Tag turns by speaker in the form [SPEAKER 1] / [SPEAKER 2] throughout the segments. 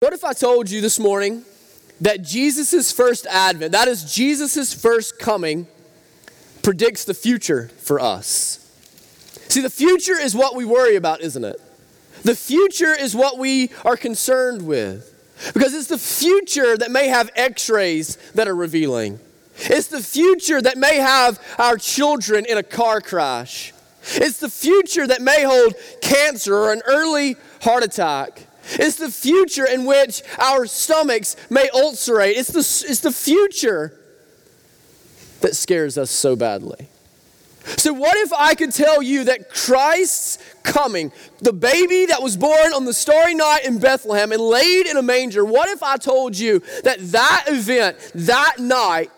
[SPEAKER 1] What if I told you this morning that Jesus' first advent, that is Jesus' first coming, predicts the future for us? See, the future is what we worry about, isn't it? The future is what we are concerned with. Because it's the future that may have x rays that are revealing. It's the future that may have our children in a car crash. It's the future that may hold cancer or an early heart attack. It's the future in which our stomachs may ulcerate. It's the, it's the future that scares us so badly. So, what if I could tell you that Christ's coming, the baby that was born on the starry night in Bethlehem and laid in a manger, what if I told you that that event, that night,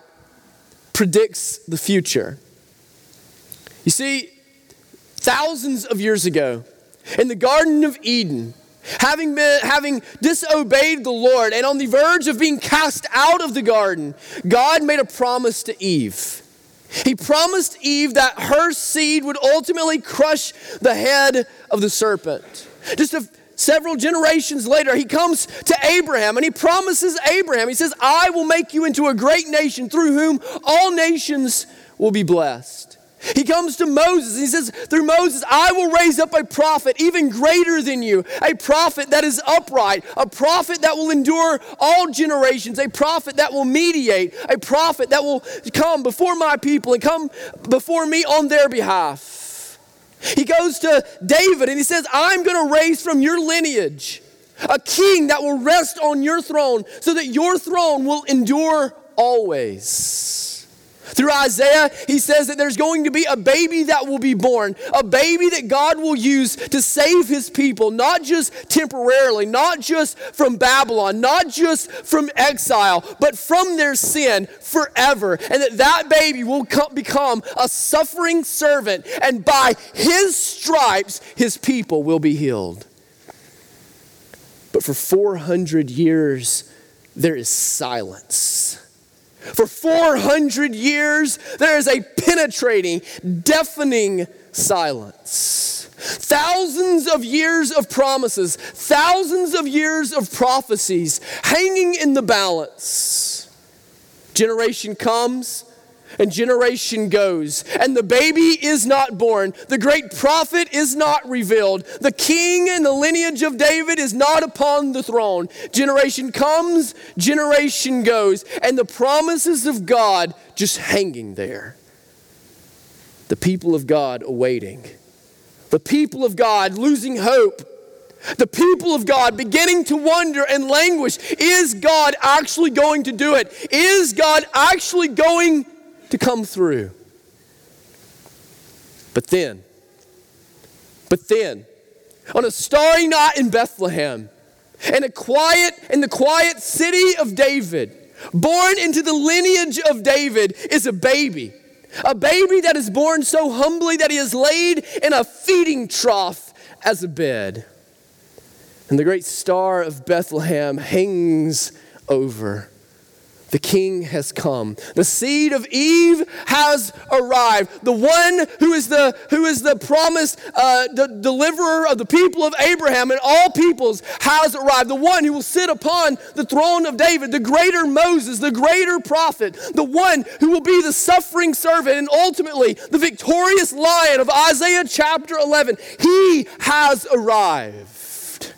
[SPEAKER 1] predicts the future? You see, thousands of years ago, in the Garden of Eden, having, been, having disobeyed the Lord and on the verge of being cast out of the garden, God made a promise to Eve. He promised Eve that her seed would ultimately crush the head of the serpent. Just a, several generations later, he comes to Abraham and he promises Abraham, he says, I will make you into a great nation through whom all nations will be blessed. He comes to Moses. He says, Through Moses, I will raise up a prophet even greater than you, a prophet that is upright, a prophet that will endure all generations, a prophet that will mediate, a prophet that will come before my people and come before me on their behalf. He goes to David and he says, I'm going to raise from your lineage a king that will rest on your throne so that your throne will endure always. Through Isaiah, he says that there's going to be a baby that will be born, a baby that God will use to save his people, not just temporarily, not just from Babylon, not just from exile, but from their sin forever. And that that baby will become a suffering servant, and by his stripes, his people will be healed. But for 400 years, there is silence for 400 years, there is a penetrating, deafening silence. Thousands of years of promises, thousands of years of prophecies hanging in the balance. Generation comes, and generation goes, and the baby is not born. The great prophet is not revealed. The king and the lineage of David is not upon the throne. Generation comes, generation goes, and the promises of God just hanging there. The people of God awaiting. The people of God losing hope. The people of God beginning to wonder and languish is God actually going to do it? Is God actually going to come through. But then, but then, on a starry night in Bethlehem, in a quiet, in the quiet city of David, born into the lineage of David, is a baby. A baby that is born so humbly that he is laid in a feeding trough as a bed. And the great star of Bethlehem hangs over. The king has come. The seed of Eve has arrived. The one who is the, who is the promised uh, the deliverer of the people of Abraham and all peoples has arrived. The one who will sit upon the throne of David, the greater Moses, the greater prophet, the one who will be the suffering servant and ultimately the victorious lion of Isaiah chapter 11. He has arrived.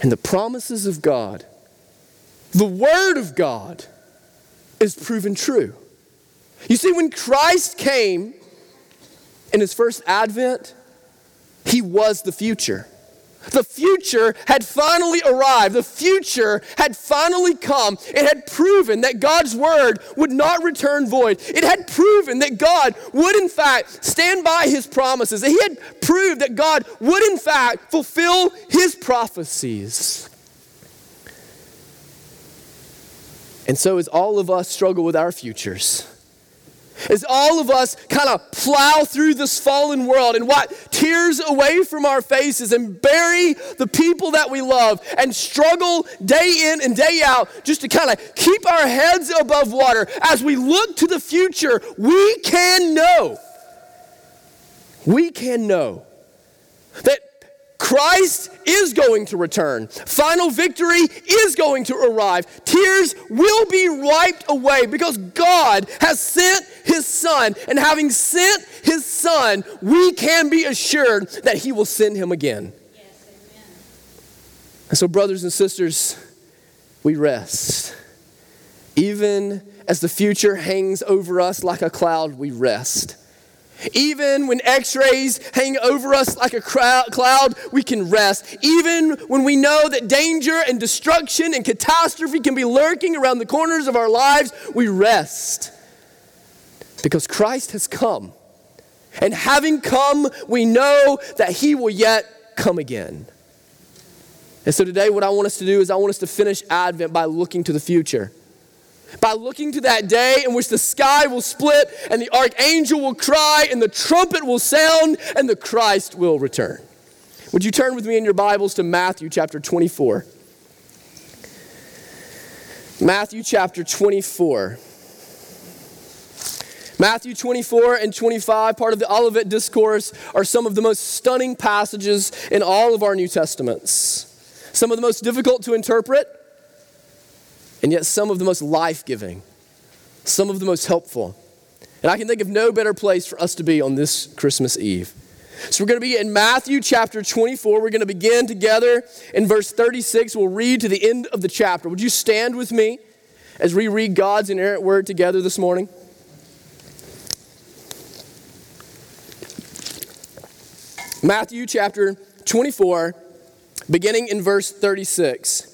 [SPEAKER 1] And the promises of God the Word of God is proven true. You see, when Christ came in his first advent, he was the future. The future had finally arrived. The future had finally come. It had proven that God's word would not return void. It had proven that God would, in fact, stand by his promises. He had proved that God would, in fact, fulfill his prophecies. And so, as all of us struggle with our futures, as all of us kind of plow through this fallen world and wipe tears away from our faces and bury the people that we love and struggle day in and day out just to kind of keep our heads above water, as we look to the future, we can know, we can know that Christ is going to return. Final victory is going to arrive. Tears will be wiped away because God has sent his son. And having sent his son, we can be assured that he will send him again. Yes, and so, brothers and sisters, we rest. Even as the future hangs over us like a cloud, we rest. Even when x rays hang over us like a cloud, we can rest. Even when we know that danger and destruction and catastrophe can be lurking around the corners of our lives, we rest. Because Christ has come. And having come, we know that he will yet come again. And so today, what I want us to do is I want us to finish Advent by looking to the future by looking to that day in which the sky will split and the archangel will cry and the trumpet will sound and the Christ will return. Would you turn with me in your Bibles to Matthew chapter 24? Matthew chapter 24. Matthew 24 and 25, part of the Olivet Discourse, are some of the most stunning passages in all of our New Testaments. Some of the most difficult to interpret and yet some of the most life giving, some of the most helpful. And I can think of no better place for us to be on this Christmas Eve. So we're going to be in Matthew chapter 24. We're going to begin together in verse 36. We'll read to the end of the chapter. Would you stand with me as we read God's inerrant word together this morning? Matthew chapter 24, beginning in verse 36.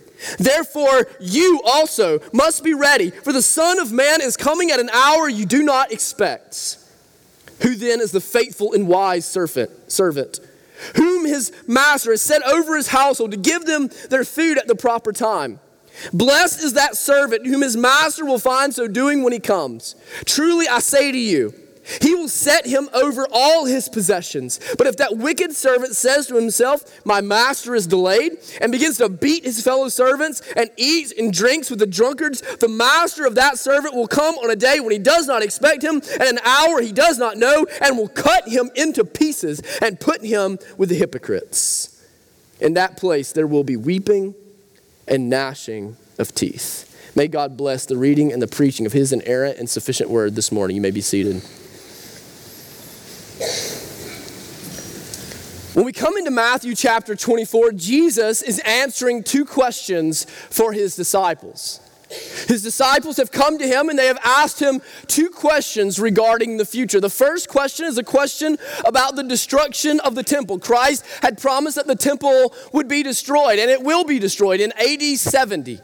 [SPEAKER 1] Therefore, you also must be ready, for the Son of Man is coming at an hour you do not expect. Who then is the faithful and wise servant, servant, whom his master has set over his household to give them their food at the proper time? Blessed is that servant whom his master will find so doing when he comes. Truly I say to you, he will set him over all his possessions. But if that wicked servant says to himself, My master is delayed, and begins to beat his fellow servants and eats and drinks with the drunkards, the master of that servant will come on a day when he does not expect him, and an hour he does not know, and will cut him into pieces and put him with the hypocrites. In that place there will be weeping and gnashing of teeth. May God bless the reading and the preaching of his inerrant and sufficient word this morning. You may be seated. When we come into Matthew chapter 24, Jesus is answering two questions for his disciples. His disciples have come to him and they have asked him two questions regarding the future. The first question is a question about the destruction of the temple. Christ had promised that the temple would be destroyed, and it will be destroyed in AD 70.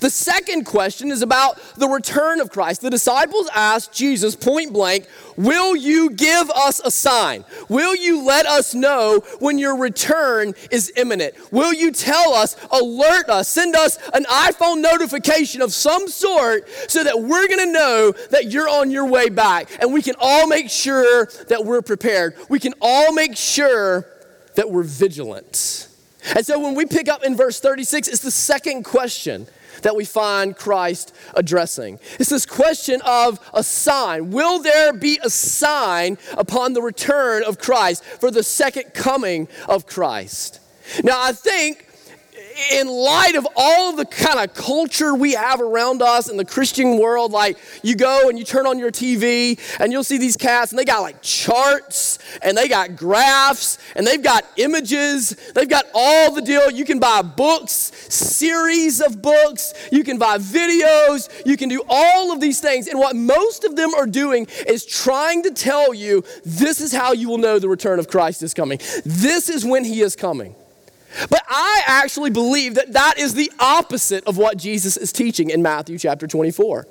[SPEAKER 1] The second question is about the return of Christ. The disciples asked Jesus point blank, Will you give us a sign? Will you let us know when your return is imminent? Will you tell us, alert us, send us an iPhone notification of some sort so that we're going to know that you're on your way back and we can all make sure that we're prepared? We can all make sure that we're vigilant. And so when we pick up in verse 36, it's the second question that we find Christ addressing. It's this question of a sign. Will there be a sign upon the return of Christ for the second coming of Christ? Now, I think in light of all of the kind of culture we have around us in the Christian world, like you go and you turn on your TV and you'll see these casts and they got like charts and they got graphs and they've got images. They've got all the deal. You can buy books, series of books. You can buy videos. You can do all of these things. And what most of them are doing is trying to tell you this is how you will know the return of Christ is coming. This is when he is coming. But I actually believe that that is the opposite of what Jesus is teaching in Matthew chapter 24.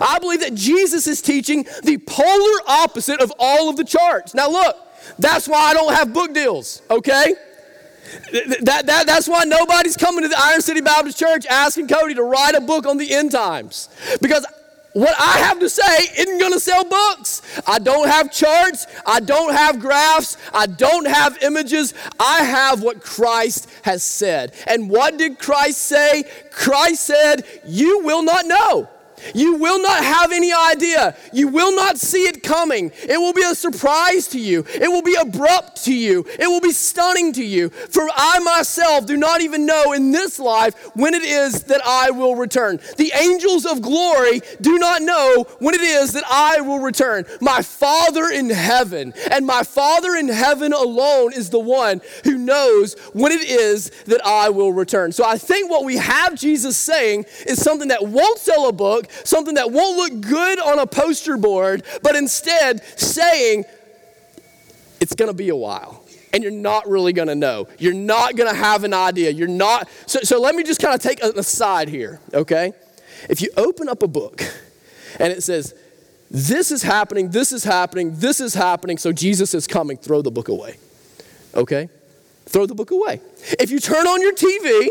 [SPEAKER 1] I believe that Jesus is teaching the polar opposite of all of the charts. Now, look, that's why I don't have book deals, okay? That, that, that's why nobody's coming to the Iron City Baptist Church asking Cody to write a book on the end times. Because what I have to say isn't going to sell books. I don't have charts. I don't have graphs. I don't have images. I have what Christ has said. And what did Christ say? Christ said, You will not know. You will not have any idea. You will not see it coming. It will be a surprise to you. It will be abrupt to you. It will be stunning to you. For I myself do not even know in this life when it is that I will return. The angels of glory do not know when it is that I will return. My Father in heaven, and my Father in heaven alone is the one who knows when it is that I will return. So I think what we have Jesus saying is something that won't sell a book, something that won't look good on a poster board, but instead saying, it's going to be a while. And you're not really going to know. You're not going to have an idea. You're not. So, so let me just kind of take an aside here, okay? If you open up a book and it says, this is happening, this is happening, this is happening, so Jesus is coming, throw the book away, okay? Throw the book away. If you turn on your TV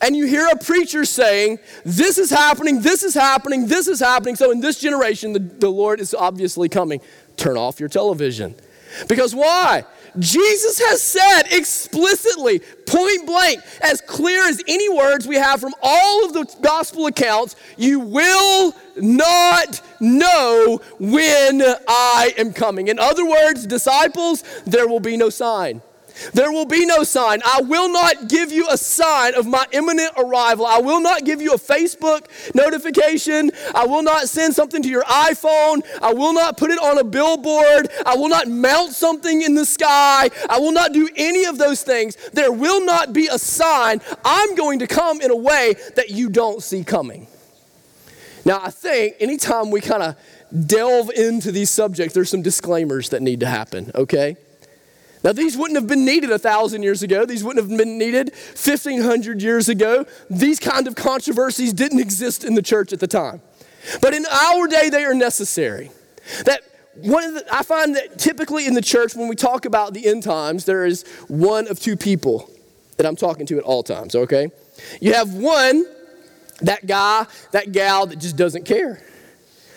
[SPEAKER 1] and you hear a preacher saying, This is happening, this is happening, this is happening. So in this generation, the, the Lord is obviously coming. Turn off your television. Because why? Jesus has said explicitly, point blank, as clear as any words we have from all of the gospel accounts, you will not know when I am coming. In other words, disciples, there will be no sign. There will be no sign. I will not give you a sign of my imminent arrival. I will not give you a Facebook notification. I will not send something to your iPhone. I will not put it on a billboard. I will not mount something in the sky. I will not do any of those things. There will not be a sign. I'm going to come in a way that you don't see coming. Now, I think anytime we kind of delve into these subjects, there's some disclaimers that need to happen, okay? Now, these wouldn't have been needed a thousand years ago. These wouldn't have been needed 1,500 years ago. These kind of controversies didn't exist in the church at the time. But in our day, they are necessary. That one of the, I find that typically in the church, when we talk about the end times, there is one of two people that I'm talking to at all times, okay? You have one, that guy, that gal that just doesn't care,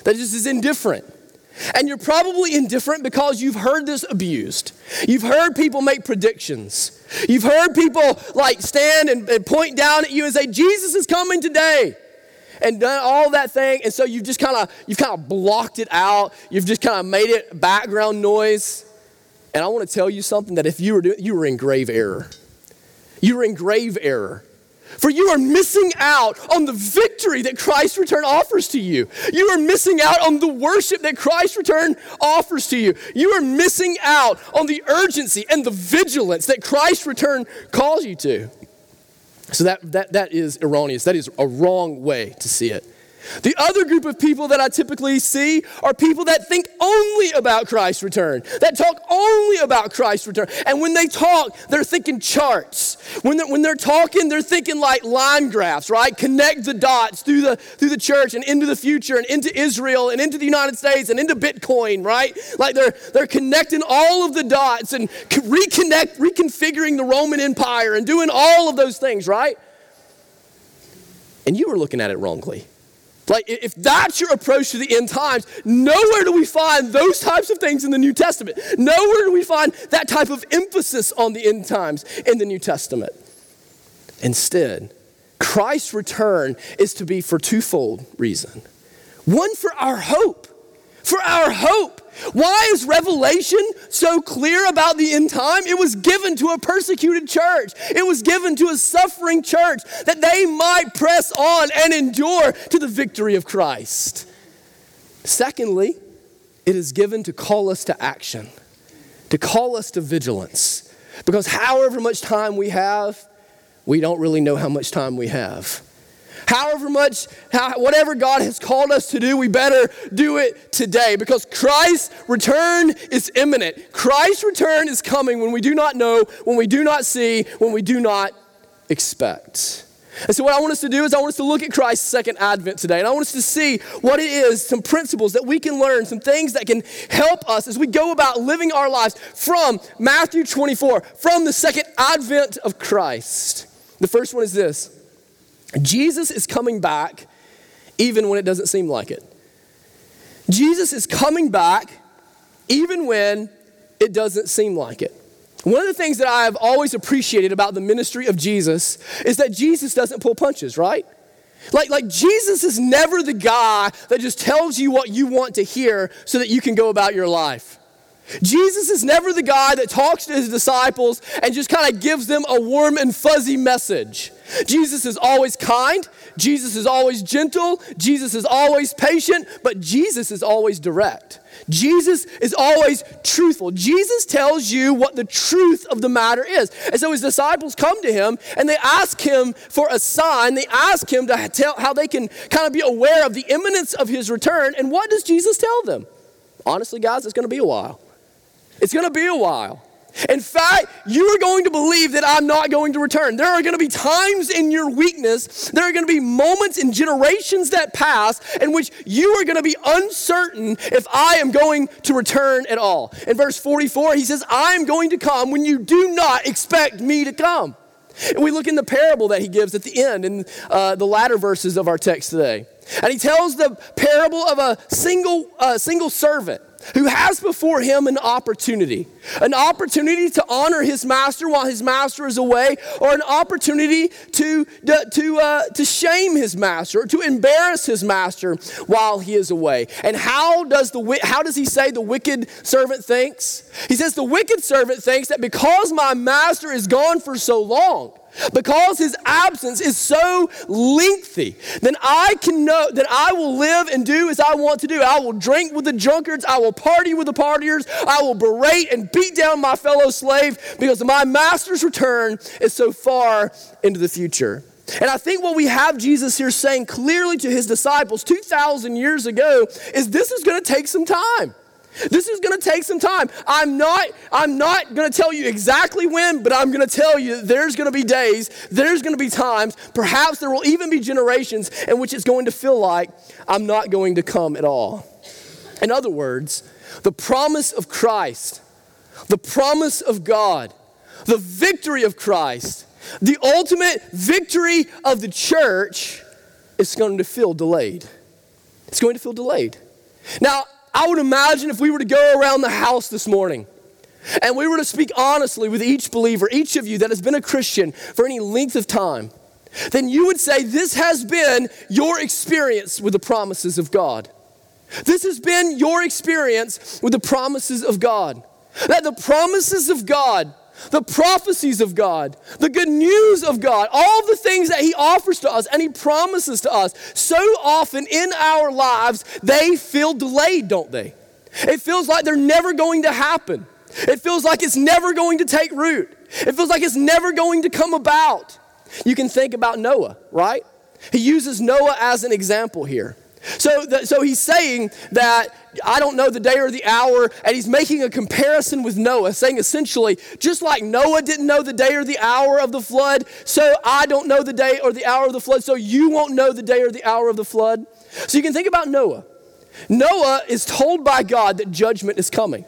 [SPEAKER 1] that just is indifferent. And you're probably indifferent because you've heard this abused. You've heard people make predictions. You've heard people like stand and, and, point down at you and say, Jesus is coming today. And done all that thing. And so you've just kind of you've kind of blocked it out. You've just kind of made it background noise. And I want to tell you something that if you were doing, you were in grave error. You were in grave error. For you are missing out on the victory that Christ's return offers to you. You are missing out on the worship that Christ's return offers to you. You are missing out on the urgency and the vigilance that Christ's return calls you to. So that, that, that is erroneous. That is a wrong way to see it. The other group of people that I typically see are people that think only about Christ's return, that talk only about Christ's return. And when they talk, they're thinking charts. When they're, when they're talking, they're thinking like line graphs, right? Connect the dots through the, through the church and into the future and into Israel and into the United States and into Bitcoin, right? Like they're, they're connecting all of the dots and reconnect, reconfiguring the Roman Empire and doing all of those things, right? And you were looking at it wrongly. Like, if that's your approach to the end times, nowhere do we find those types of things in the New Testament. Nowhere do we find that type of emphasis on the end times in the New Testament. Instead, Christ's return is to be for twofold reason. One for our hope, for our hope why is Revelation so clear about the end time? It was given to a persecuted church, it was given to a suffering church that they might press on and endure to the victory of Christ. Secondly, it is given to call us to action. to call us to vigilance. Because however much time we have, we don't really know how much time we have. However much, how, whatever God has called us to do, we better do it today because Christ's return is imminent. Christ's return is coming when we do not know, when we do not see, when we do not expect. And so, what I want us to do is, I want us to look at Christ's second advent today. And I want us to see what it is, some principles that we can learn, some things that can help us as we go about living our lives from Matthew 24, from the second advent of Christ. The first one is this Jesus is coming back even when it doesn't seem like it. Jesus is coming back even when it doesn't seem like it. One of the things that I have always appreciated about the ministry of Jesus is that Jesus doesn't pull punches, right? Like, like Jesus is never the guy that just tells you what you want to hear so that you can go about your life. Jesus is never the guy that talks to his disciples and just kind of gives them a warm and fuzzy message. Jesus is always kind, Jesus is always gentle, Jesus is always patient, but Jesus is always direct. Jesus is always truthful. Jesus tells you what the truth of the matter is. And so his disciples come to him and they ask him for a sign. They ask him to tell how they can kind of be aware of the imminence of his return. And what does Jesus tell them? Honestly, guys, it's going to be a while. It's going to be a while. In fact, you are going to believe that I'm not going to return. There are going to be times in your weakness, there are going to be moments in generations that pass in which you are going to be uncertain if I am going to return at all. In verse 44, he says, I am going to come when you do not expect me to come. And we look in the parable that he gives at the end in uh, the latter verses of our text today. And he tells the parable of a single, uh, single servant who has before him an opportunity an opportunity to honor his master while his master is away, or an opportunity to, to, uh, to shame his master, or to embarrass his master while he is away. And how does, the, how does he say the wicked servant thinks? He says, The wicked servant thinks that because my master is gone for so long, because his absence is so lengthy, then I can know that I will live and do as I want to do. I will drink with the drunkards, I will party with the partiers, I will berate and beat down my fellow slave because my master's return is so far into the future. And I think what we have Jesus here saying clearly to his disciples 2,000 years ago is this is going to take some time. This is going to take some time. I'm not I'm not going to tell you exactly when, but I'm going to tell you there's going to be days, there's going to be times, perhaps there will even be generations in which it's going to feel like I'm not going to come at all. In other words, the promise of Christ, the promise of God, the victory of Christ, the ultimate victory of the church is going to feel delayed. It's going to feel delayed. Now, I would imagine if we were to go around the house this morning and we were to speak honestly with each believer, each of you that has been a Christian for any length of time, then you would say this has been your experience with the promises of God. This has been your experience with the promises of God. That the promises of God the prophecies of God, the good news of God, all the things that He offers to us and He promises to us, so often in our lives, they feel delayed, don't they? It feels like they're never going to happen. It feels like it's never going to take root. It feels like it's never going to come about. You can think about Noah, right? He uses Noah as an example here. So, the, so he's saying that I don't know the day or the hour, and he's making a comparison with Noah, saying essentially, just like Noah didn't know the day or the hour of the flood, so I don't know the day or the hour of the flood, so you won't know the day or the hour of the flood. So you can think about Noah. Noah is told by God that judgment is coming.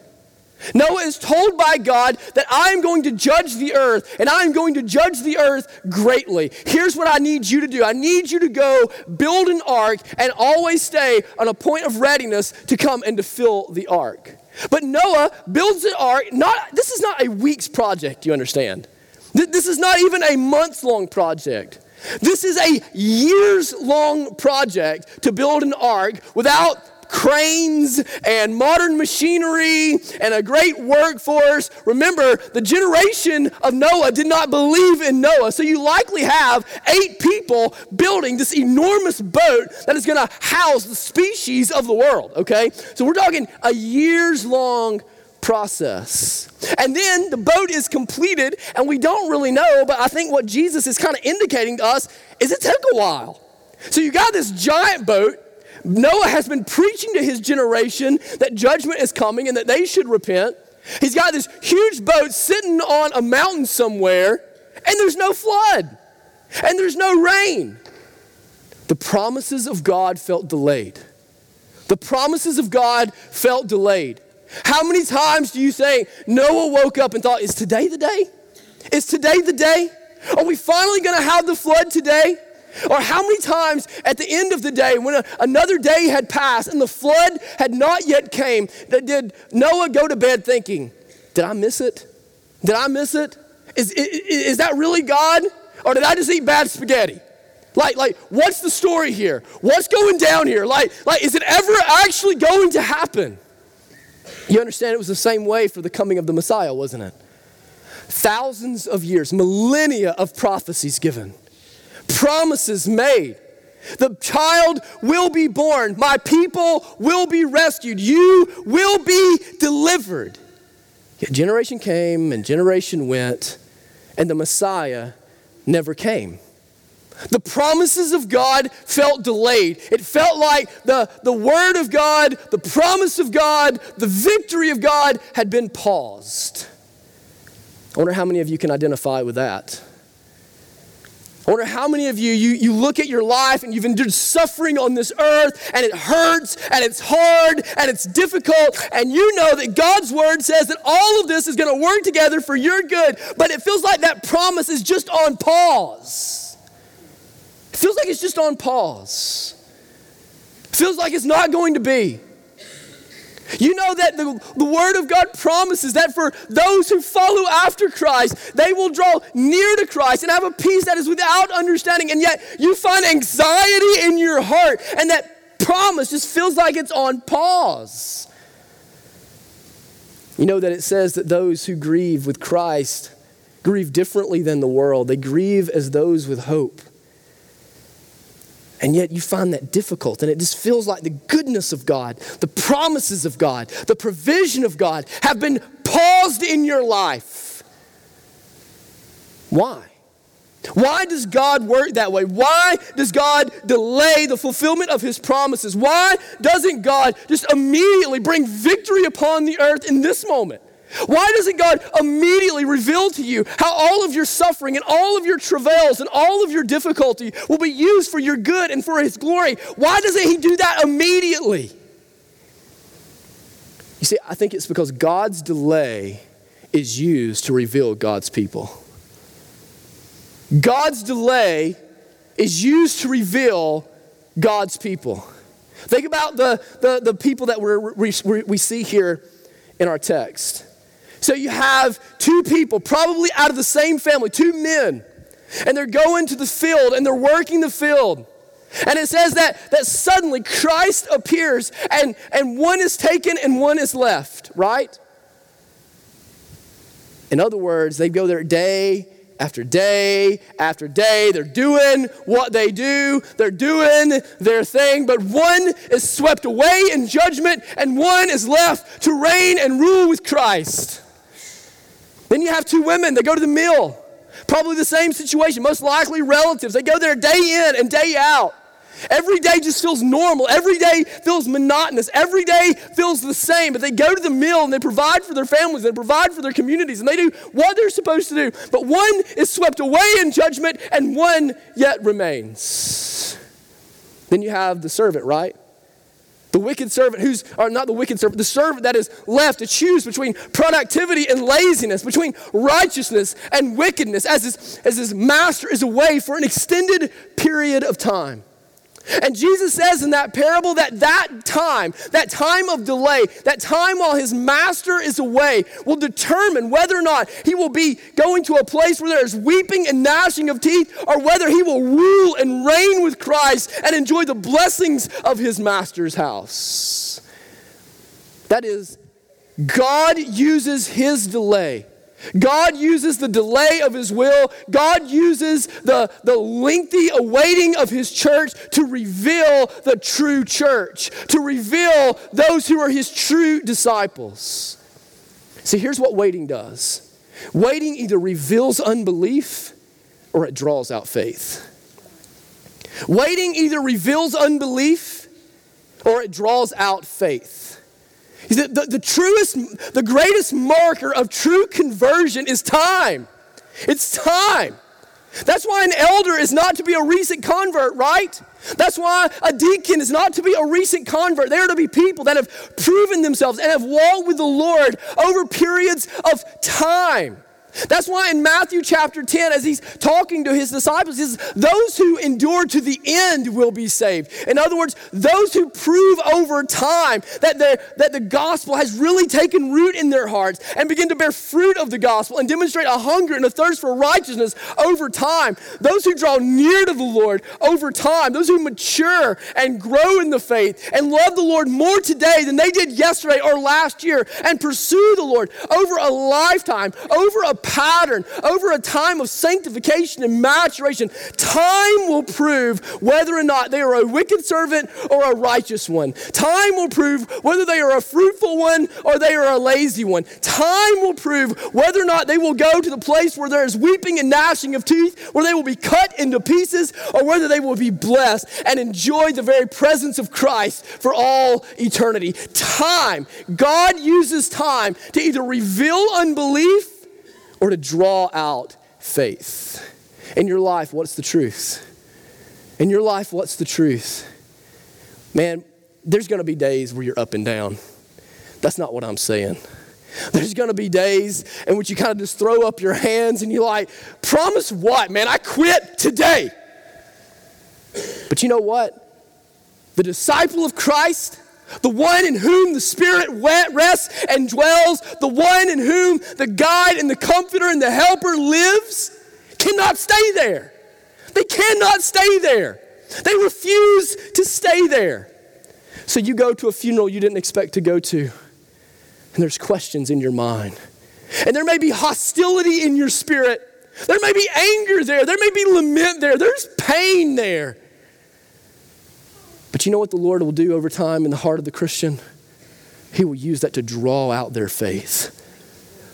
[SPEAKER 1] Noah is told by God that I am going to judge the earth and I am going to judge the earth greatly. Here's what I need you to do I need you to go build an ark and always stay on a point of readiness to come and to fill the ark. But Noah builds an ark, not, this is not a week's project, you understand. This is not even a month long project. This is a years long project to build an ark without cranes and modern machinery and a great workforce. Remember, the generation of Noah did not believe in Noah. So you likely have eight people building this enormous boat that is going to house the species of the world, okay? So we're talking a years long process. And then the boat is completed, and we don't really know, but I think what Jesus is kind of indicating to us is it took a while. So you got this giant boat. Noah has been preaching to his generation that judgment is coming and that they should repent. He's got this huge boat sitting on a mountain somewhere, and there's no flood, and there's no rain. The promises of God felt delayed. The promises of God felt delayed. How many times do you say Noah woke up and thought, Is today the day? Is today the day? Are we finally going to have the flood today? Or how many times at the end of the day, when a, another day had passed and the flood had not yet came, that did Noah go to bed thinking, "Did I miss it? Did I miss it? Is, is, is that really God, or did I just eat bad spaghetti?" Like, like, what's the story here? What's going down here? Like, like, is it ever actually going to happen? You understand it was the same way for the coming of the Messiah, wasn't it? Thousands of years, millennia of prophecies given promises made. The child will be born. My people will be rescued. You will be delivered. Yet generation came and generation went, and the Messiah never came. The promises of God felt delayed. It felt like the, the word of God, the promise of God, the victory of God had been paused. I wonder how many of you can identify with that. I wonder how many of you, you, you look at your life and you've endured suffering on this earth and it hurts and it's hard and it's difficult and you know that God's word says that all of this is going to work together for your good, but it feels like that promise is just on pause. It feels like it's just on pause. It feels like it's not going to be. You know that the, the Word of God promises that for those who follow after Christ, they will draw near to Christ and have a peace that is without understanding. And yet you find anxiety in your heart, and that promise just feels like it's on pause. You know that it says that those who grieve with Christ grieve differently than the world, they grieve as those with hope. And yet you find that difficult, and it just feels like the goodness of God, the promises of God, the provision of God have been paused in your life. Why? Why does God work that way? Why does God delay the fulfillment of his promises? Why doesn't God just immediately bring victory upon the earth in this moment? Why doesn't God immediately reveal to you how all of your suffering and all of your travails and all of your difficulty will be used for your good and for His glory? Why doesn't He do that immediately? You see, I think it's because God's delay is used to reveal God's people. God's delay is used to reveal God's people. Think about the, the, the people that we we see here in our text. So you have two people, probably out of the same family, two men, and they're going to the field and they're working the field. And it says that, that suddenly Christ appears and, and one is taken and one is left, right? In other words, they go there day after day after day. They're doing what they do, they're doing their thing, but one is swept away in judgment and one is left to reign and rule with Christ. Then you have two women, they go to the mill. Probably the same situation, most likely relatives. They go there day in and day out. Every day just feels normal. Every day feels monotonous. Every day feels the same. But they go to the mill and they provide for their families, and they provide for their communities, and they do what they're supposed to do. But one is swept away in judgment, and one yet remains. Then you have the servant, right? The wicked servant, who's, or not the wicked servant, the servant that is left to choose between productivity and laziness, between righteousness and wickedness, as his, as his master is away for an extended period of time. And Jesus says in that parable that that time, that time of delay, that time while his master is away, will determine whether or not he will be going to a place where there is weeping and gnashing of teeth, or whether he will rule and reign with Christ and enjoy the blessings of his master's house. That is, God uses his delay God uses the delay of his will, God uses the, the lengthy awaiting of his church to reveal the true church, to reveal those who are his true disciples. See, here's what waiting does waiting either reveals unbelief or it draws out faith. Waiting either reveals unbelief or it draws out faith. The, the, the, truest, the greatest marker of true conversion is time. It's time. That's why an elder is not to be a recent convert, right? That's why a deacon is not to be a recent convert. They are to be people that have proven themselves and have walked with the Lord over periods of time. That's why in Matthew chapter 10, as he's talking to his disciples, he says, Those who endure to the end will be saved. In other words, those who prove over time that the, that the gospel has really taken root in their hearts and begin to bear fruit of the gospel and demonstrate a hunger and a thirst for righteousness over time. Those who draw near to the Lord over time. Those who mature and grow in the faith and love the Lord more today than they did yesterday or last year and pursue the Lord over a lifetime, over a pattern, over a time of sanctification and maturation, time will prove whether or not they are a wicked servant or a righteous one. Time will prove whether they are a fruitful one or they are a lazy one. Time will prove whether or not they will go to the place where there is weeping and gnashing of teeth, where they will be cut into pieces, or whether they will be blessed and enjoy the very presence of Christ for all eternity. Time. God uses time to either reveal unbelief or to draw out faith. In your life, what's the truth? In your life, what's the truth? Man, there's gonna be days where you're up and down. That's not what I'm saying. There's gonna be days in which you kind of just throw up your hands and you're like, promise what, man? I quit today. But you know what? The disciple of Christ, the one in whom the Spirit rests and dwells, the one in whom the guide and the comforter and the helper lives, cannot stay there. They cannot stay there. They refuse to stay there. So you go to a funeral you didn't expect to go to, and there's questions in your mind. And there may be hostility in your spirit. There may be anger there. There may be lament there. There's pain there. But you know what the Lord will do over time in the heart of the Christian? He will use that to draw out their faith.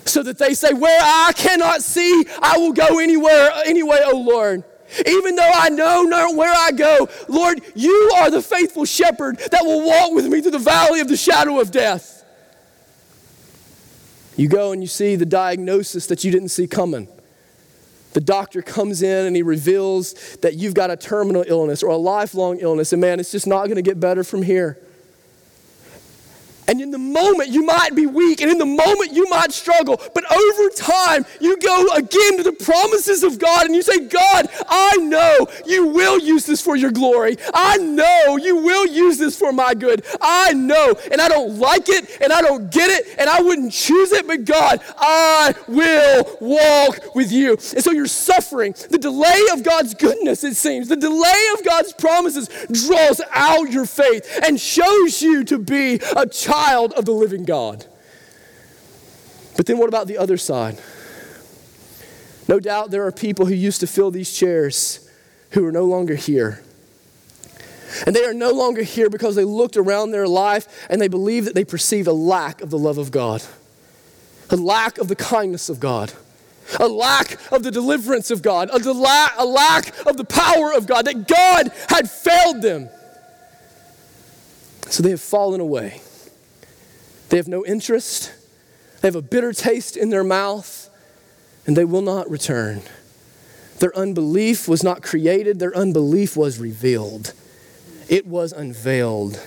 [SPEAKER 1] So that they say, Where I cannot see, I will go anywhere, anyway, O Lord. Even though I know not where I go, Lord, you are the faithful shepherd that will walk with me through the valley of the shadow of death. You go and you see the diagnosis that you didn't see coming. The doctor comes in and he reveals that you've got a terminal illness or a lifelong illness, and man, it's just not going to get better from here. And in the moment, you might be weak, and in the moment, you might struggle. But over time, you go again to the promises of God, and you say, God, I know you will use this for your glory. I know you will use this for my good. I know. And I don't like it, and I don't get it, and I wouldn't choose it, but God, I will walk with you. And so you're suffering. The delay of God's goodness, it seems, the delay of God's promises draws out your faith and shows you to be a child child of the living God. But then what about the other side? No doubt there are people who used to fill these chairs who are no longer here. And they are no longer here because they looked around their life and they believed that they perceived a lack of the love of God, a lack of the kindness of God, a lack of the deliverance of God, a, a lack of the power of God, that God had failed them. So they have fallen away. They have no interest, they have a bitter taste in their mouth, and they will not return. Their unbelief was not created, their unbelief was revealed, it was unveiled.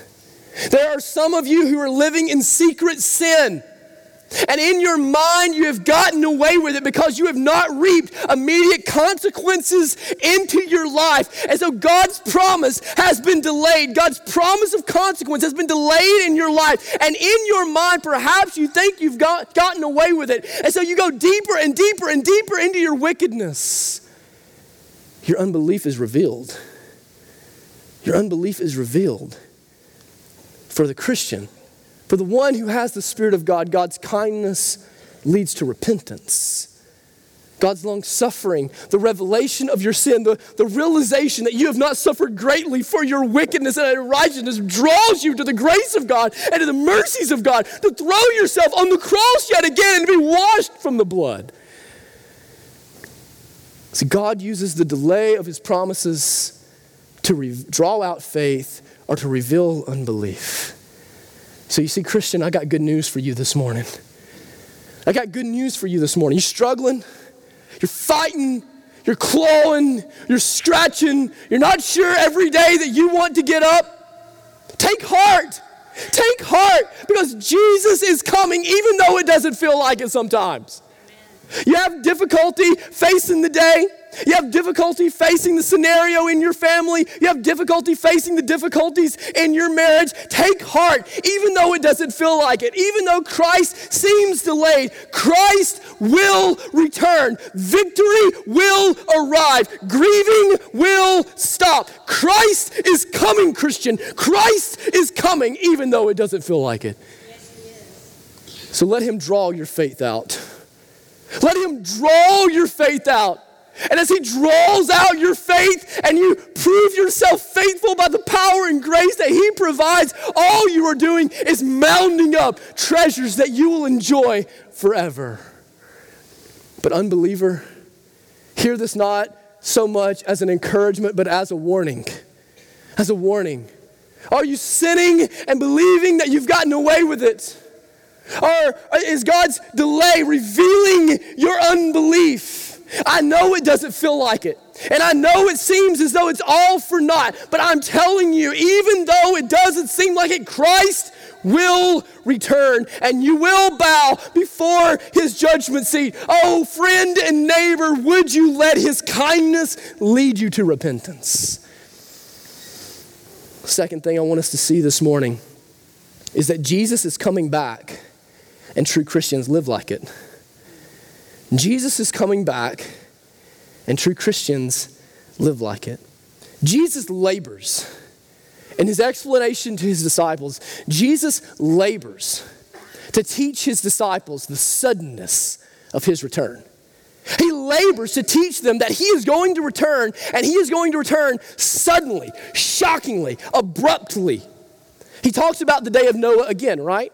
[SPEAKER 1] There are some of you who are living in secret sin. And in your mind, you have gotten away with it because you have not reaped immediate consequences into your life. And so God's promise has been delayed. God's promise of consequence has been delayed in your life. And in your mind, perhaps you think you've got, gotten away with it. And so you go deeper and deeper and deeper into your wickedness. Your unbelief is revealed. Your unbelief is revealed for the Christian. For the one who has the Spirit of God, God's kindness leads to repentance. God's long suffering, the revelation of your sin, the, the realization that you have not suffered greatly for your wickedness and unrighteousness draws you to the grace of God and to the mercies of God to throw yourself on the cross yet again and be washed from the blood. See, God uses the delay of his promises to re- draw out faith or to reveal unbelief. So, you see, Christian, I got good news for you this morning. I got good news for you this morning. You're struggling? You're fighting, you're clawing, you're scratching, you're not sure every day that you want to get up. Take heart. Take heart because Jesus is coming even though it doesn't feel like it sometimes. You have difficulty facing the day. You have difficulty facing the scenario in your family. You have difficulty facing the difficulties in your marriage. Take heart, even though it doesn't feel like it. Even though Christ seems delayed, Christ will return. Victory will arrive. Grieving will stop. Christ is coming, Christian. Christ is coming, even though it doesn't feel like it. So let Him draw your faith out. Let Him draw your faith out. And as He draws out your faith and you prove yourself faithful by the power and grace that He provides, all you are doing is mounding up treasures that you will enjoy forever. But, unbeliever, hear this not so much as an encouragement, but as a warning. As a warning. Are you sinning and believing that you've gotten away with it? Or is God's delay revealing your unbelief? I know it doesn't feel like it. And I know it seems as though it's all for naught. But I'm telling you, even though it doesn't seem like it, Christ will return and you will bow before his judgment seat. Oh, friend and neighbor, would you let his kindness lead you to repentance? Second thing I want us to see this morning is that Jesus is coming back and true Christians live like it. Jesus is coming back, and true Christians live like it. Jesus labors. In his explanation to his disciples, Jesus labors to teach his disciples the suddenness of his return. He labors to teach them that he is going to return, and he is going to return suddenly, shockingly, abruptly. He talks about the day of Noah again, right?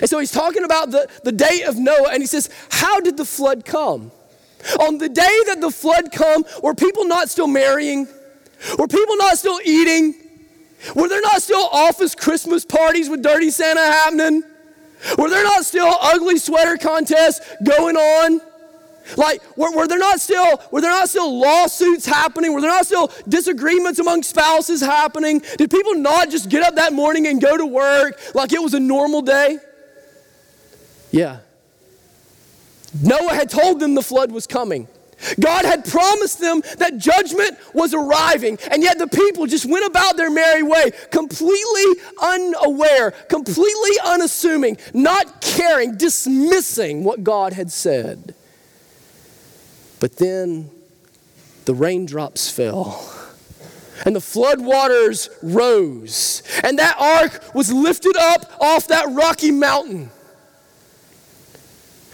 [SPEAKER 1] And so he's talking about the, the day of Noah, and he says, How did the flood come? On the day that the flood come, were people not still marrying? Were people not still eating? Were there not still office Christmas parties with Dirty Santa happening? Were there not still ugly sweater contests going on? Like, were, were, there not still were there not still lawsuits happening? Were there not still disagreements among spouses happening? Did people not just get up that morning and go to work like it was a normal day? Yeah. Noah had told them the flood was coming. God had promised them that judgment was arriving, and yet the people just went about their merry way, completely unaware, completely unassuming, not caring, dismissing what God had said. But then the raindrops fell. And the flood waters rose, and that ark was lifted up off that rocky mountain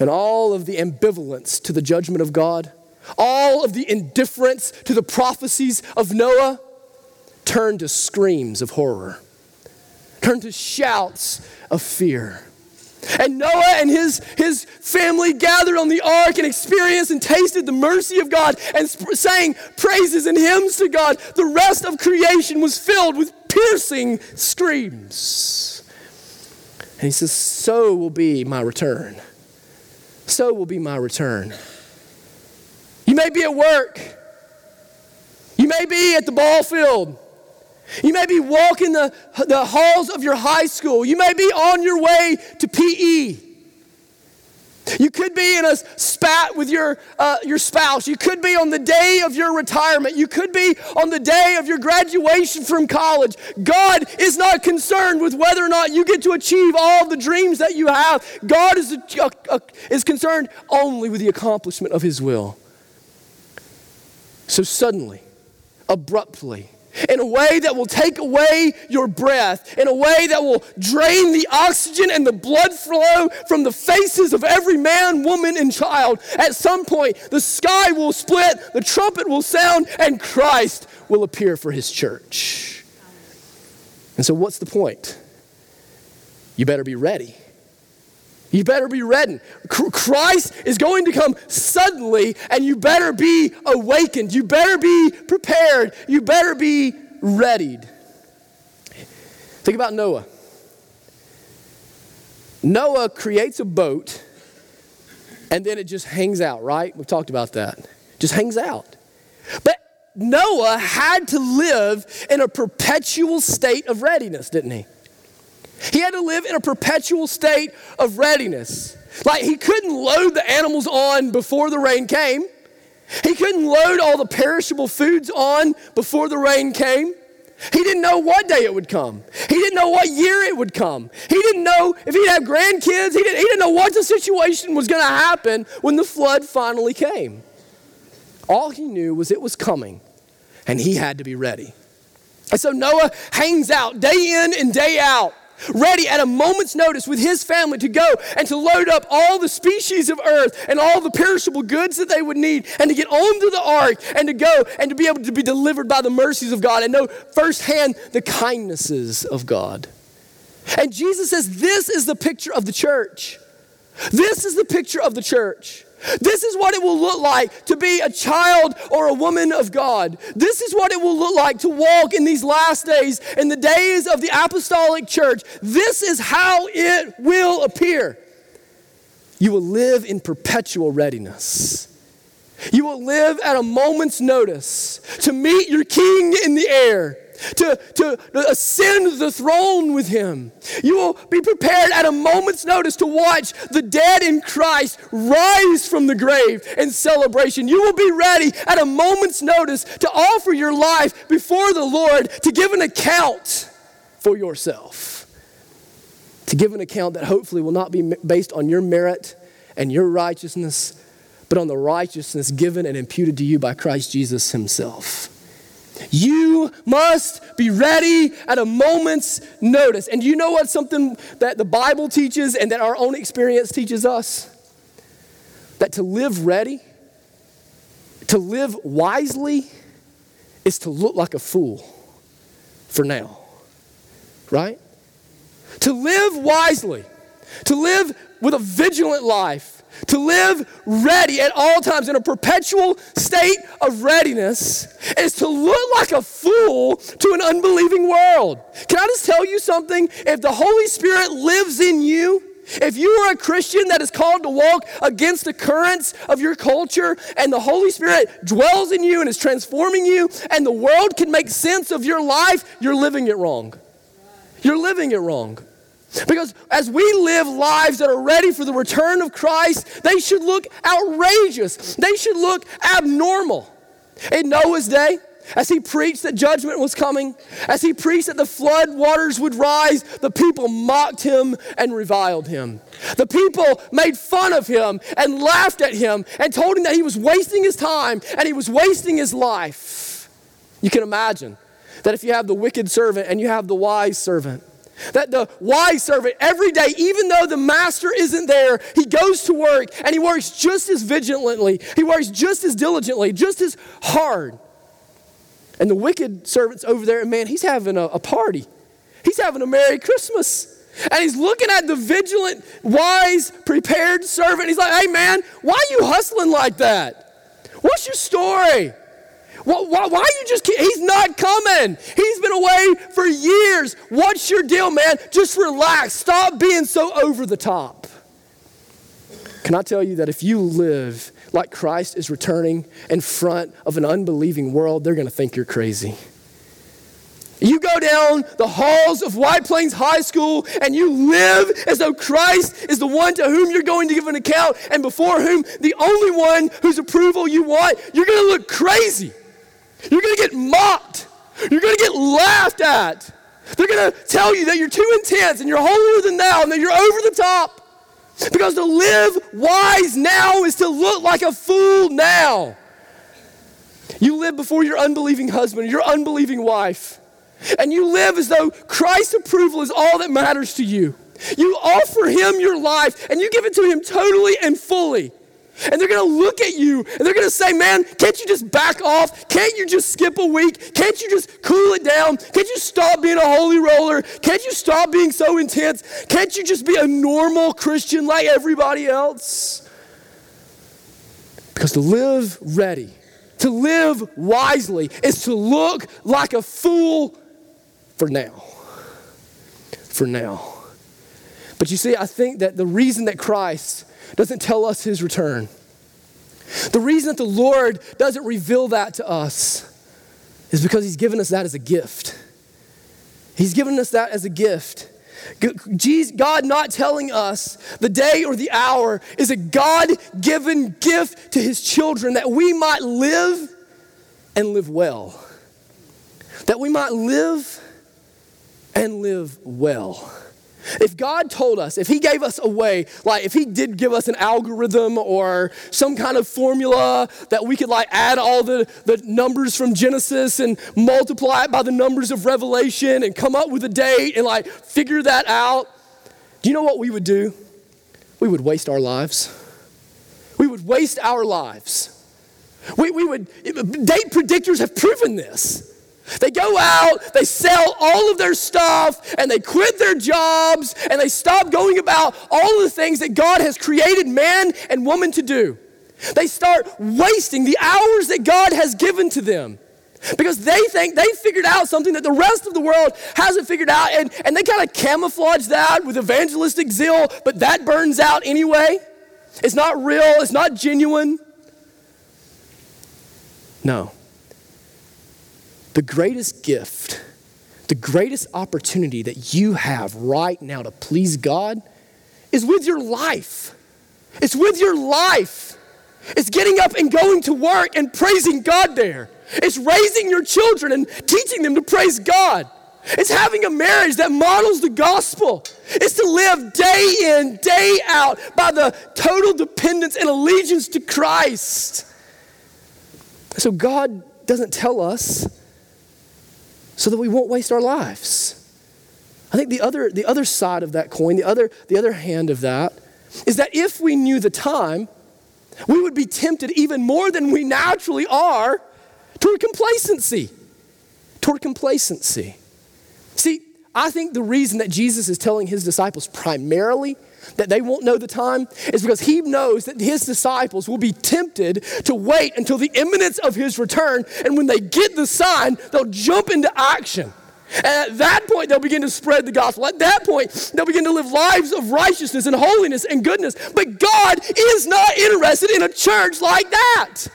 [SPEAKER 1] and all of the ambivalence to the judgment of God, all of the indifference to the prophecies of Noah, turned to screams of horror, turned to shouts of fear. And Noah and his, his family gathered on the ark and experienced and tasted the mercy of God and sang praises and hymns to God. The rest of creation was filled with piercing screams. And he says, So will be my return so will be my return. You may be at work. You may be at the ball field. You may be walking the, the halls of your high school. You may be on your way to PE. You could be in a spat with your, uh, your spouse. You could be on the day of your retirement. You could be on the day of your graduation from college. God is not concerned with whether or not you get to achieve all the dreams that you have. God is, uh, uh, is concerned only with the accomplishment of His will. So suddenly, abruptly, in a way that will take away your breath, in a way that will drain the oxygen and the blood flow from the faces of every man, woman, and child. At some point, the sky will split, the trumpet will sound, and Christ will appear for his church. And so, what's the point? You better be ready. You better be ready. Christ is going to come suddenly, and you better be awakened. You better be prepared. You better be readied. Think about Noah. Noah creates a boat, and then it just hangs out, right? We've talked about that. Just hangs out. But Noah had to live in a perpetual state of readiness, didn't he? He had to live in a perpetual state of readiness. Like he couldn't load the animals on before the rain came. He couldn't load all the perishable foods on before the rain came. He didn't know what day it would come. He didn't know what year it would come. He didn't know if he'd have grandkids. He didn't, he didn't know what the situation was going to happen when the flood finally came. All he knew was it was coming, and he had to be ready. And so Noah hangs out day in and day out ready at a moment's notice with his family to go and to load up all the species of earth and all the perishable goods that they would need and to get onto the ark and to go and to be able to be delivered by the mercies of God and know firsthand the kindnesses of God. And Jesus says, This is the picture of the church. This is the picture of the church. This is what it will look like to be a child or a woman of God. This is what it will look like to walk in these last days, in the days of the apostolic church. This is how it will appear. You will live in perpetual readiness. You will live at a moment's notice to meet your king in the air to, to ascend the throne with him. You will be prepared at a moment's notice to watch the dead in Christ rise from the grave in celebration. You will be ready at a moment's notice to offer your life before the Lord to give an account for yourself. To give an account that hopefully will not be based on your merit and your righteousness, but on the righteousness given and imputed to you by Christ Jesus Himself. You must be ready at a moment's notice. And you know what something that the Bible teaches and that our own experience teaches us? That to live ready, to live wisely, is to look like a fool for now. Right? To live wisely, to live with a vigilant life, to live ready at all times in a perpetual state of readiness is to look like a fool to an unbelieving world. Can I just tell you something? If the Holy Spirit lives in you, if you are a Christian that is called to walk against the currents of your culture and the Holy Spirit dwells in you and is transforming you and the world can make sense of your life, you're living it wrong. You're living it wrong. Because as we live lives that are ready for the return of Christ, they should look outrageous. They should look abnormal. In Noah's day, as he preached that judgment was coming, as he preached that the flood waters would rise, the people mocked him and reviled him. The people made fun of him and laughed at him and told him that he was wasting his time and he was wasting his life. You can imagine that if you have the wicked servant and you have the wise servant, that the wise servant, every day, even though the master isn't there, he goes to work and he works just as vigilantly, he works just as diligently, just as hard. And the wicked servant's over there, and man, he's having a, a party. He's having a Merry Christmas. And he's looking at the vigilant, wise, prepared servant. He's like, hey, man, why are you hustling like that? What's your story? Why, why, why, are you just, he's not coming. He's been away for years. What's your deal, man? Just relax. Stop being so over the top. Can I tell you that if you live like Christ is returning in front of an unbelieving world, they're going to think you're crazy. You go down the halls of White Plains High School and you live as though Christ is the one to whom you're going to give an account and before whom the only one whose approval you want, you're going to look crazy. You're going to get mocked. You're going to get laughed at. They're going to tell you that you're too intense and you're holier than thou and that you're over the top. Because to live wise now is to look like a fool now. You live before your unbelieving husband, your unbelieving wife. And you live as though Christ's approval is all that matters to you. You offer him your life and you give it to him totally and fully. And they're going to look at you and they're going to say, Man, can't you just back off? Can't you just skip a week? Can't you just cool it down? Can't you stop being a holy roller? Can't you stop being so intense? Can't you just be a normal Christian like everybody else? Because to live ready, to live wisely, is to look like a fool for now. For now. But you see, I think that the reason that Christ doesn't tell us his return, the reason that the Lord doesn't reveal that to us, is because he's given us that as a gift. He's given us that as a gift. God not telling us the day or the hour is a God given gift to his children that we might live and live well. That we might live and live well. If God told us, if He gave us a way, like if He did give us an algorithm or some kind of formula that we could like add all the, the numbers from Genesis and multiply it by the numbers of Revelation and come up with a date and like figure that out, do you know what we would do? We would waste our lives. We would waste our lives. We, we would, date predictors have proven this. They go out, they sell all of their stuff, and they quit their jobs, and they stop going about all of the things that God has created man and woman to do. They start wasting the hours that God has given to them because they think they figured out something that the rest of the world hasn't figured out, and, and they kind of camouflage that with evangelistic zeal, but that burns out anyway. It's not real, it's not genuine. No. The greatest gift, the greatest opportunity that you have right now to please God is with your life. It's with your life. It's getting up and going to work and praising God there. It's raising your children and teaching them to praise God. It's having a marriage that models the gospel. It's to live day in, day out by the total dependence and allegiance to Christ. So God doesn't tell us so that we won't waste our lives. I think the other, the other side of that coin, the other, the other hand of that, is that if we knew the time, we would be tempted even more than we naturally are toward complacency. Toward complacency. See, I think the reason that Jesus is telling his disciples primarily that they won't know the time is because he knows that his disciples will be tempted to wait until the imminence of his return. And when they get the sign, they'll jump into action. And at that point, they'll begin to spread the gospel. At that point, they'll begin to live lives of righteousness and holiness and goodness. But God is not interested in a church like that.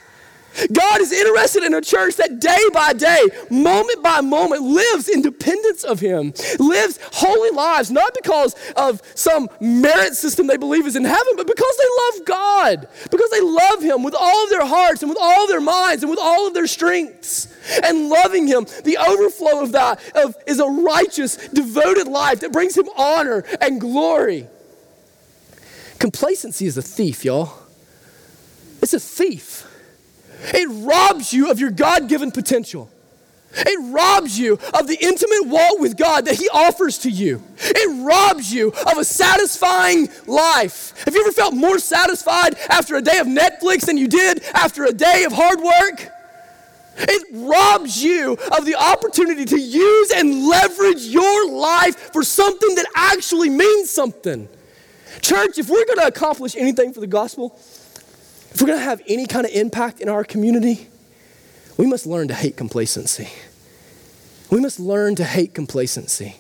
[SPEAKER 1] God is interested in a church that day by day, moment by moment, lives in dependence of Him, lives holy lives, not because of some merit system they believe is in heaven, but because they love God, because they love Him with all of their hearts and with all of their minds and with all of their strengths. And loving Him, the overflow of that of, is a righteous, devoted life that brings Him honor and glory. Complacency is a thief, y'all. It's a thief. It robs you of your God given potential. It robs you of the intimate walk with God that He offers to you. It robs you of a satisfying life. Have you ever felt more satisfied after a day of Netflix than you did after a day of hard work? It robs you of the opportunity to use and leverage your life for something that actually means something. Church, if we're going to accomplish anything for the gospel, if we're going to have any kind of impact in our community, we must learn to hate complacency. We must learn to hate complacency.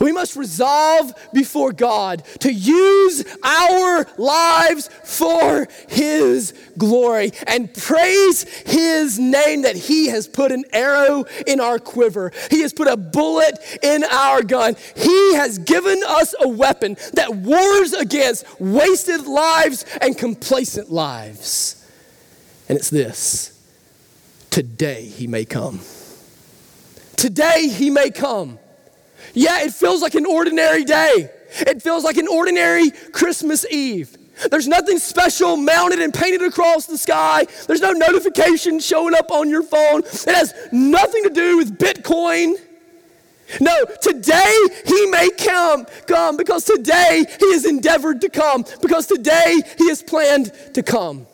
[SPEAKER 1] We must resolve before God to use our lives for His glory and praise His name that He has put an arrow in our quiver. He has put a bullet in our gun. He has given us a weapon that wars against wasted lives and complacent lives. And it's this today He may come. Today He may come. Yeah, it feels like an ordinary day. It feels like an ordinary Christmas Eve. There's nothing special mounted and painted across the sky. There's no notification showing up on your phone. It has nothing to do with Bitcoin. No, today he may come, come because today he has endeavored to come, because today he has planned to come.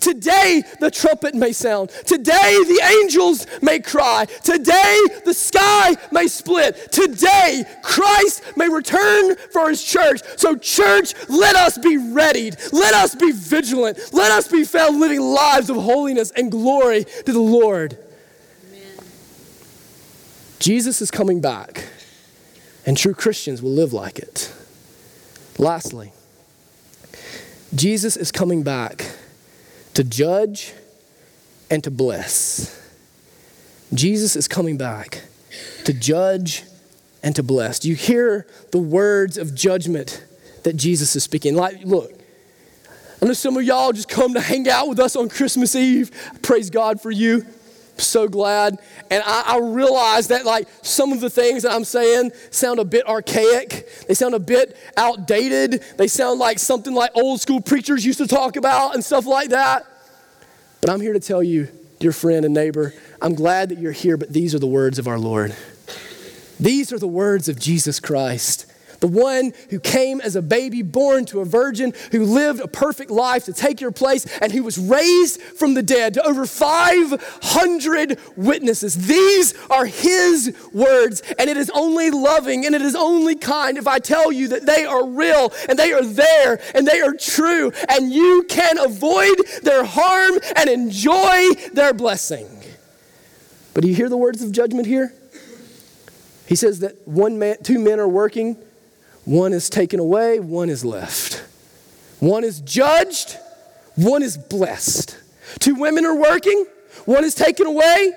[SPEAKER 1] Today the trumpet may sound. Today the angels may cry. Today the sky may split. Today Christ may return for his church. So, church, let us be readied. Let us be vigilant. Let us be found living lives of holiness and glory to the Lord. Amen. Jesus is coming back, and true Christians will live like it. Lastly, Jesus is coming back to judge and to bless. Jesus is coming back to judge and to bless. Do you hear the words of judgment that Jesus is speaking? Like, look, I know some of y'all just come to hang out with us on Christmas Eve. Praise God for you. So glad. And I, I realize that, like, some of the things that I'm saying sound a bit archaic. They sound a bit outdated. They sound like something like old school preachers used to talk about and stuff like that. But I'm here to tell you, dear friend and neighbor, I'm glad that you're here, but these are the words of our Lord. These are the words of Jesus Christ the one who came as a baby, born to a virgin, who lived a perfect life to take your place, and who was raised from the dead to over 500 witnesses. These are his words, and it is only loving and it is only kind if I tell you that they are real and they are there and they are true, and you can avoid their harm and enjoy their blessing. But do you hear the words of judgment here? He says that one man, two men are working one is taken away, one is left. One is judged, one is blessed. Two women are working, one is taken away,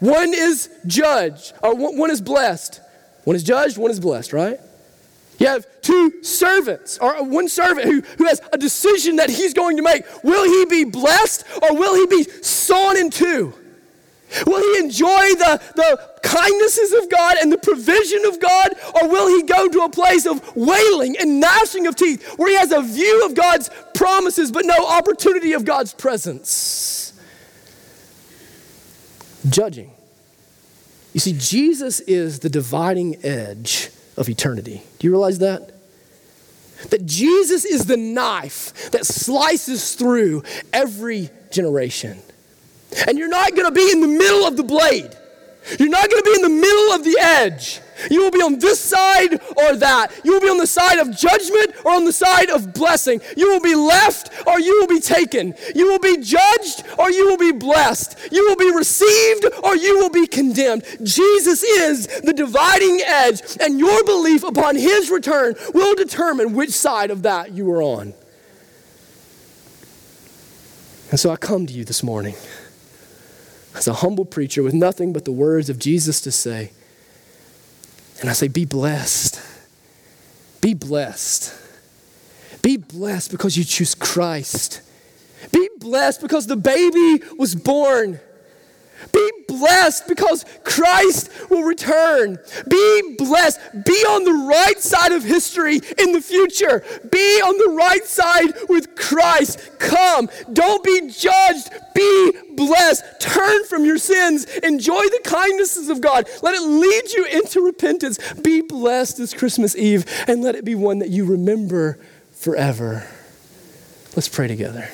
[SPEAKER 1] one is judged, or one is blessed. One is judged, one is blessed, right? You have two servants, or one servant who, who has a decision that he's going to make. Will he be blessed or will he be sawn in two? Will he enjoy the, the kindnesses of God and the provision of God, or will he go to a place of wailing and gnashing of teeth where he has a view of God's promises but no opportunity of God's presence? Judging. You see, Jesus is the dividing edge of eternity. Do you realize that? That Jesus is the knife that slices through every generation. And you're not going to be in the middle of the blade. You're not going to be in the middle of the edge. You will be on this side or that. You will be on the side of judgment or on the side of blessing. You will be left or you will be taken. You will be judged or you will be blessed. You will be received or you will be condemned. Jesus is the dividing edge, and your belief upon his return will determine which side of that you are on. And so I come to you this morning as a humble preacher with nothing but the words of Jesus to say. And I say, Be blessed. Be blessed. Be blessed because you choose Christ. Be blessed because the baby was born. Be blessed because Christ will return. Be blessed. Be on the right side of history in the future. Be on the right side with Christ. Come. Don't be judged. Be blessed. Turn from your sins. Enjoy the kindnesses of God. Let it lead you into repentance. Be blessed this Christmas Eve and let it be one that you remember forever. Let's pray together.